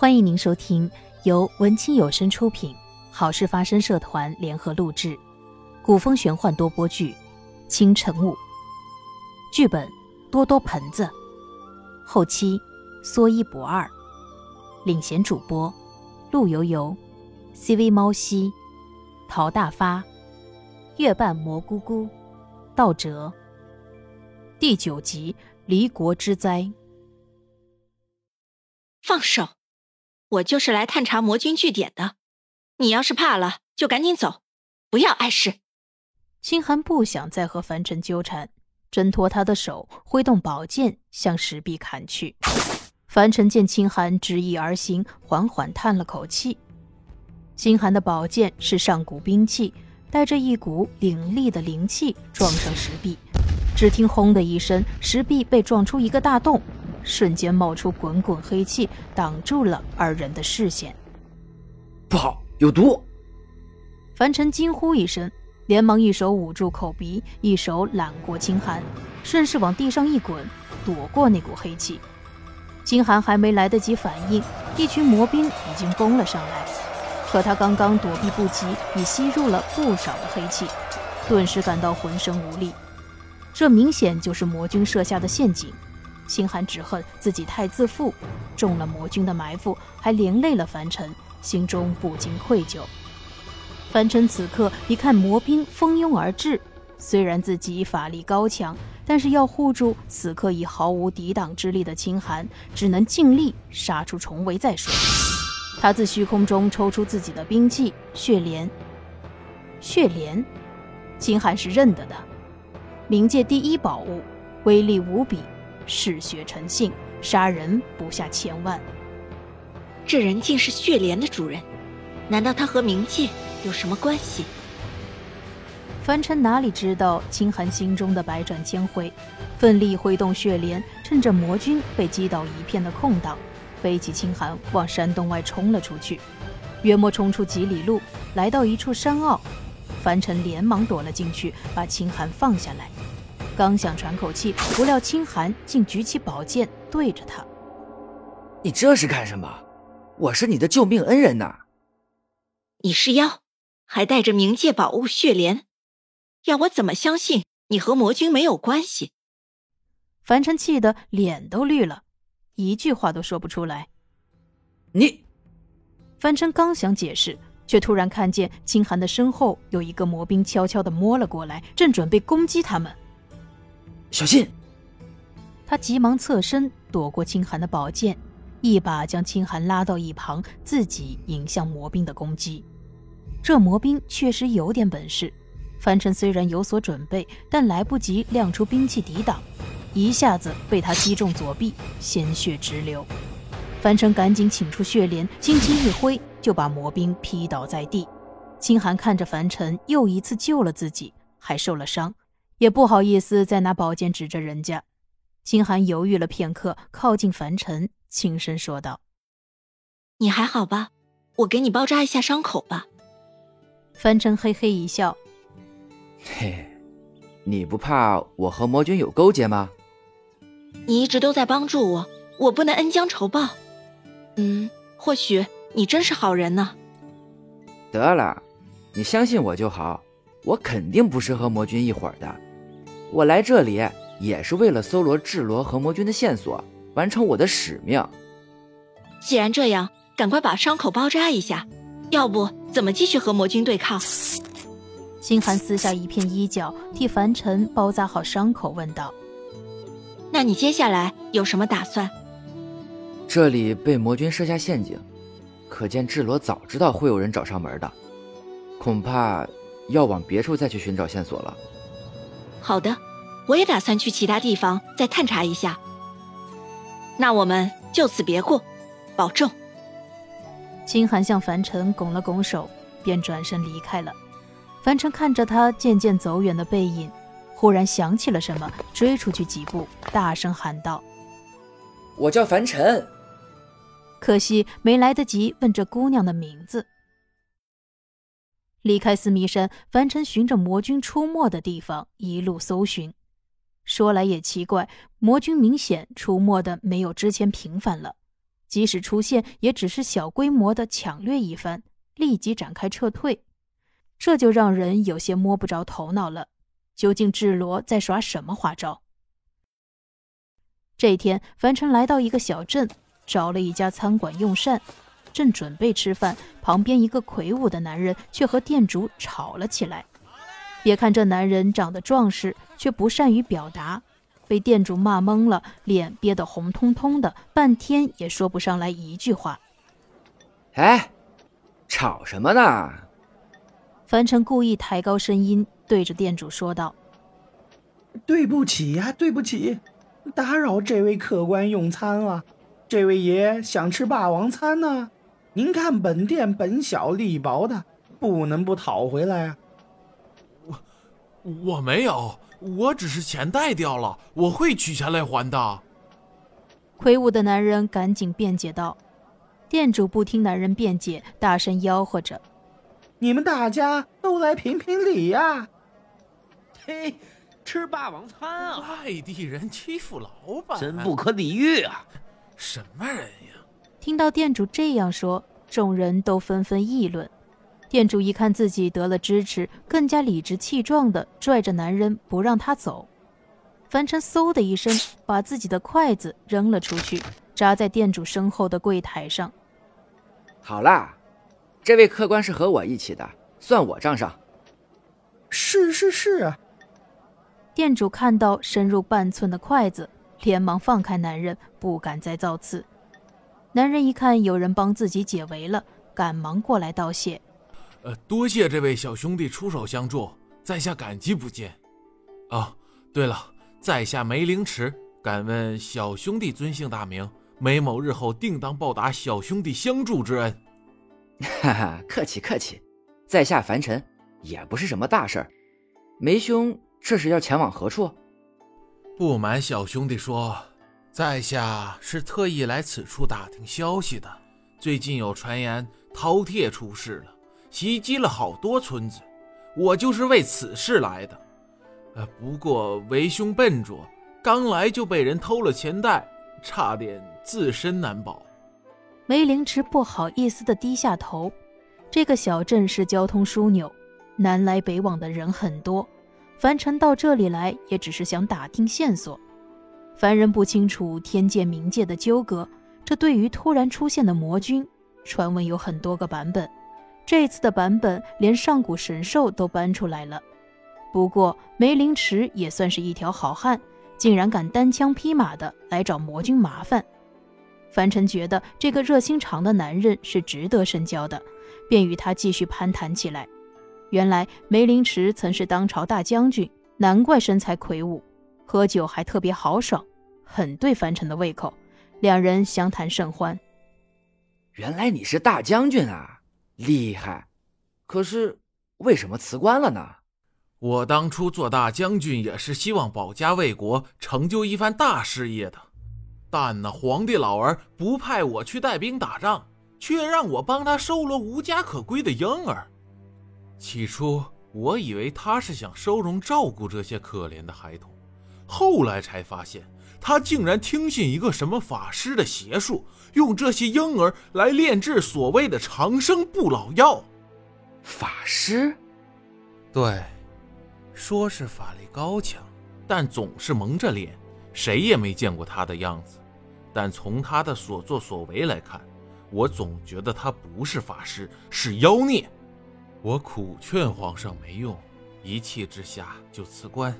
欢迎您收听由文清有声出品、好事发生社团联合录制、古风玄幻多播剧《清晨雾》，剧本多多盆子，后期说一不二，领衔主播陆游游、CV 猫西、陶大发、月半蘑菇菇、道哲。第九集离国之灾。放手！我就是来探查魔君据点的。你要是怕了，就赶紧走，不要碍事。清寒不想再和凡尘纠缠，挣脱他的手，挥动宝剑向石壁砍去。凡尘见清寒执意而行，缓缓叹了口气。清寒的宝剑是上古兵器，带着一股凌厉的灵气，撞上石壁。只听“轰”的一声，石壁被撞出一个大洞。瞬间冒出滚滚黑气，挡住了二人的视线。不好，有毒！凡尘惊呼一声，连忙一手捂住口鼻，一手揽过清寒，顺势往地上一滚，躲过那股黑气。清寒还没来得及反应，一群魔兵已经攻了上来。可他刚刚躲避不及，已吸入了不少的黑气，顿时感到浑身无力。这明显就是魔军设下的陷阱。清寒只恨自己太自负，中了魔君的埋伏，还连累了凡尘，心中不禁愧疚。凡尘此刻一看魔兵蜂拥而至，虽然自己法力高强，但是要护住此刻已毫无抵挡之力的秦寒，只能尽力杀出重围再说。他自虚空中抽出自己的兵器血莲，血莲，秦寒是认得的，冥界第一宝物，威力无比。嗜血成性，杀人不下千万。这人竟是血莲的主人，难道他和冥界有什么关系？凡尘哪里知道清寒心中的百转千回，奋力挥动血莲，趁着魔君被击倒一片的空档，背起清寒往山洞外冲了出去。约莫冲出几里路，来到一处山坳，凡尘连忙躲了进去，把清寒放下来。刚想喘口气，不料清寒竟举起宝剑对着他：“你这是干什么？我是你的救命恩人呐！你是妖，还带着冥界宝物血莲，要我怎么相信你和魔君没有关系？”凡尘气得脸都绿了，一句话都说不出来。你，凡尘刚想解释，却突然看见清寒的身后有一个魔兵悄悄地摸了过来，正准备攻击他们。小心！他急忙侧身躲过清寒的宝剑，一把将清寒拉到一旁，自己迎向魔兵的攻击。这魔兵确实有点本事。凡尘虽然有所准备，但来不及亮出兵器抵挡，一下子被他击中左臂，鲜血直流。凡尘赶紧请出血莲，轻轻一挥，就把魔兵劈倒在地。清寒看着凡尘又一次救了自己，还受了伤。也不好意思再拿宝剑指着人家，清寒犹豫了片刻，靠近凡尘，轻声说道：“你还好吧？我给你包扎一下伤口吧。”凡尘嘿嘿一笑：“嘿，你不怕我和魔君有勾结吗？你一直都在帮助我，我不能恩将仇报。嗯，或许你真是好人呢。得了，你相信我就好，我肯定不是和魔君一伙的。”我来这里也是为了搜罗智罗和魔君的线索，完成我的使命。既然这样，赶快把伤口包扎一下，要不怎么继续和魔君对抗？心寒撕下一片衣角，替凡尘包扎好伤口，问道：“那你接下来有什么打算？”这里被魔君设下陷阱，可见智罗早知道会有人找上门的，恐怕要往别处再去寻找线索了。好的，我也打算去其他地方再探查一下。那我们就此别过，保重。清寒向凡尘拱了拱手，便转身离开了。凡尘看着他渐渐走远的背影，忽然想起了什么，追出去几步，大声喊道：“我叫凡尘。”可惜没来得及问这姑娘的名字。离开思密山，凡尘循着魔君出没的地方一路搜寻。说来也奇怪，魔君明显出没的没有之前频繁了。即使出现，也只是小规模的抢掠一番，立即展开撤退。这就让人有些摸不着头脑了。究竟智罗在耍什么花招？这天，樊晨来到一个小镇，找了一家餐馆用膳，正准备吃饭，旁边一个魁梧的男人却和店主吵了起来。别看这男人长得壮实，却不善于表达，被店主骂懵了，脸憋得红彤彤的，半天也说不上来一句话。哎，吵什么呢？樊城故意抬高声音，对着店主说道：“对不起呀，对不起，打扰这位客官用餐了。这位爷想吃霸王餐呢。您看本店本小利薄的，不能不讨回来啊。”“我我没有，我只是钱带掉了，我会取钱来还的。”魁梧的男人赶紧辩解道。店主不听男人辩解，大声吆喝着。你们大家都来评评理呀！嘿，吃霸王餐啊！外地人欺负老板，真不可理喻啊！什么人呀？听到店主这样说，众人都纷纷议论。店主一看自己得了支持，更加理直气壮地拽着男人不让他走。樊城嗖的一声把自己的筷子扔了出去，扎在店主身后的柜台上。好啦。这位客官是和我一起的，算我账上。是是是啊。店主看到深入半寸的筷子，连忙放开男人，不敢再造次。男人一看有人帮自己解围了，赶忙过来道谢：“呃，多谢这位小兄弟出手相助，在下感激不尽。哦，对了，在下梅凌迟，敢问小兄弟尊姓大名？梅某日后定当报答小兄弟相助之恩。”哈哈，客气客气，在下凡尘，也不是什么大事儿。梅兄这是要前往何处？不瞒小兄弟说，在下是特意来此处打听消息的。最近有传言饕餮出事了，袭击了好多村子，我就是为此事来的。呃，不过为兄笨拙，刚来就被人偷了钱袋，差点自身难保。梅凌迟不好意思地低下头。这个小镇是交通枢纽，南来北往的人很多。凡尘到这里来，也只是想打听线索。凡人不清楚天界冥界的纠葛，这对于突然出现的魔君，传闻有很多个版本。这次的版本连上古神兽都搬出来了。不过梅凌迟也算是一条好汉，竟然敢单枪匹马的来找魔君麻烦。凡尘觉得这个热心肠的男人是值得深交的，便与他继续攀谈起来。原来梅凌迟曾是当朝大将军，难怪身材魁梧，喝酒还特别豪爽，很对凡尘的胃口。两人相谈甚欢。原来你是大将军啊，厉害！可是为什么辞官了呢？我当初做大将军也是希望保家卫国，成就一番大事业的。但那皇帝老儿不派我去带兵打仗，却让我帮他收罗无家可归的婴儿。起初我以为他是想收容照顾这些可怜的孩童，后来才发现他竟然听信一个什么法师的邪术，用这些婴儿来炼制所谓的长生不老药。法师？对，说是法力高强，但总是蒙着脸。谁也没见过他的样子，但从他的所作所为来看，我总觉得他不是法师，是妖孽。我苦劝皇上没用，一气之下就辞官，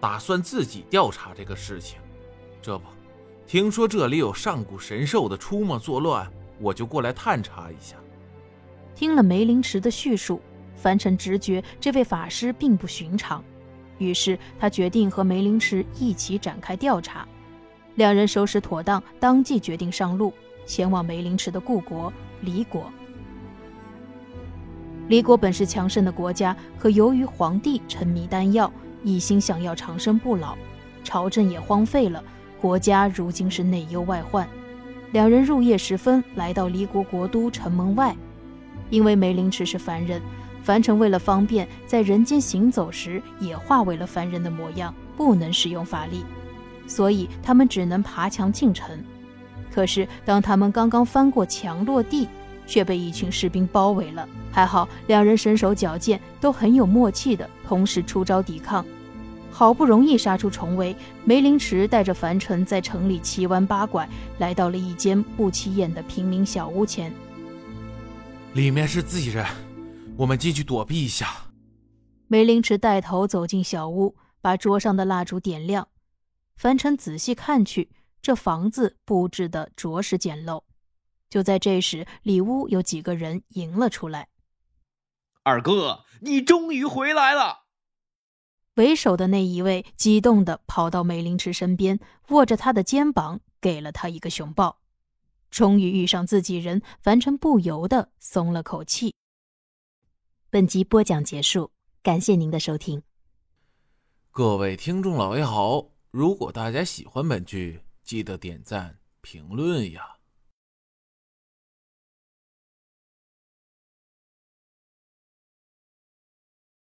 打算自己调查这个事情。这不，听说这里有上古神兽的出没作乱，我就过来探查一下。听了梅灵池的叙述，凡尘直觉这位法师并不寻常。于是他决定和梅灵池一起展开调查。两人收拾妥当，当即决定上路，前往梅灵池的故国离国。离国本是强盛的国家，可由于皇帝沉迷丹药，一心想要长生不老，朝政也荒废了，国家如今是内忧外患。两人入夜时分来到离国国都城门外，因为梅灵池是凡人。凡尘为了方便在人间行走时，也化为了凡人的模样，不能使用法力，所以他们只能爬墙进城。可是当他们刚刚翻过墙落地，却被一群士兵包围了。还好两人身手矫健，都很有默契的同时出招抵抗。好不容易杀出重围，梅林池带着樊晨在城里七弯八拐，来到了一间不起眼的平民小屋前。里面是自己人，我们进去躲避一下。梅林池带头走进小屋，把桌上的蜡烛点亮。樊晨仔细看去，这房子布置的着实简陋。就在这时，里屋有几个人迎了出来。二哥，你终于回来了！为首的那一位激动地跑到梅林池身边，握着他的肩膀，给了他一个熊抱。终于遇上自己人，樊城不由得松了口气。本集播讲结束。感谢您的收听，各位听众老爷好！如果大家喜欢本剧，记得点赞评论呀。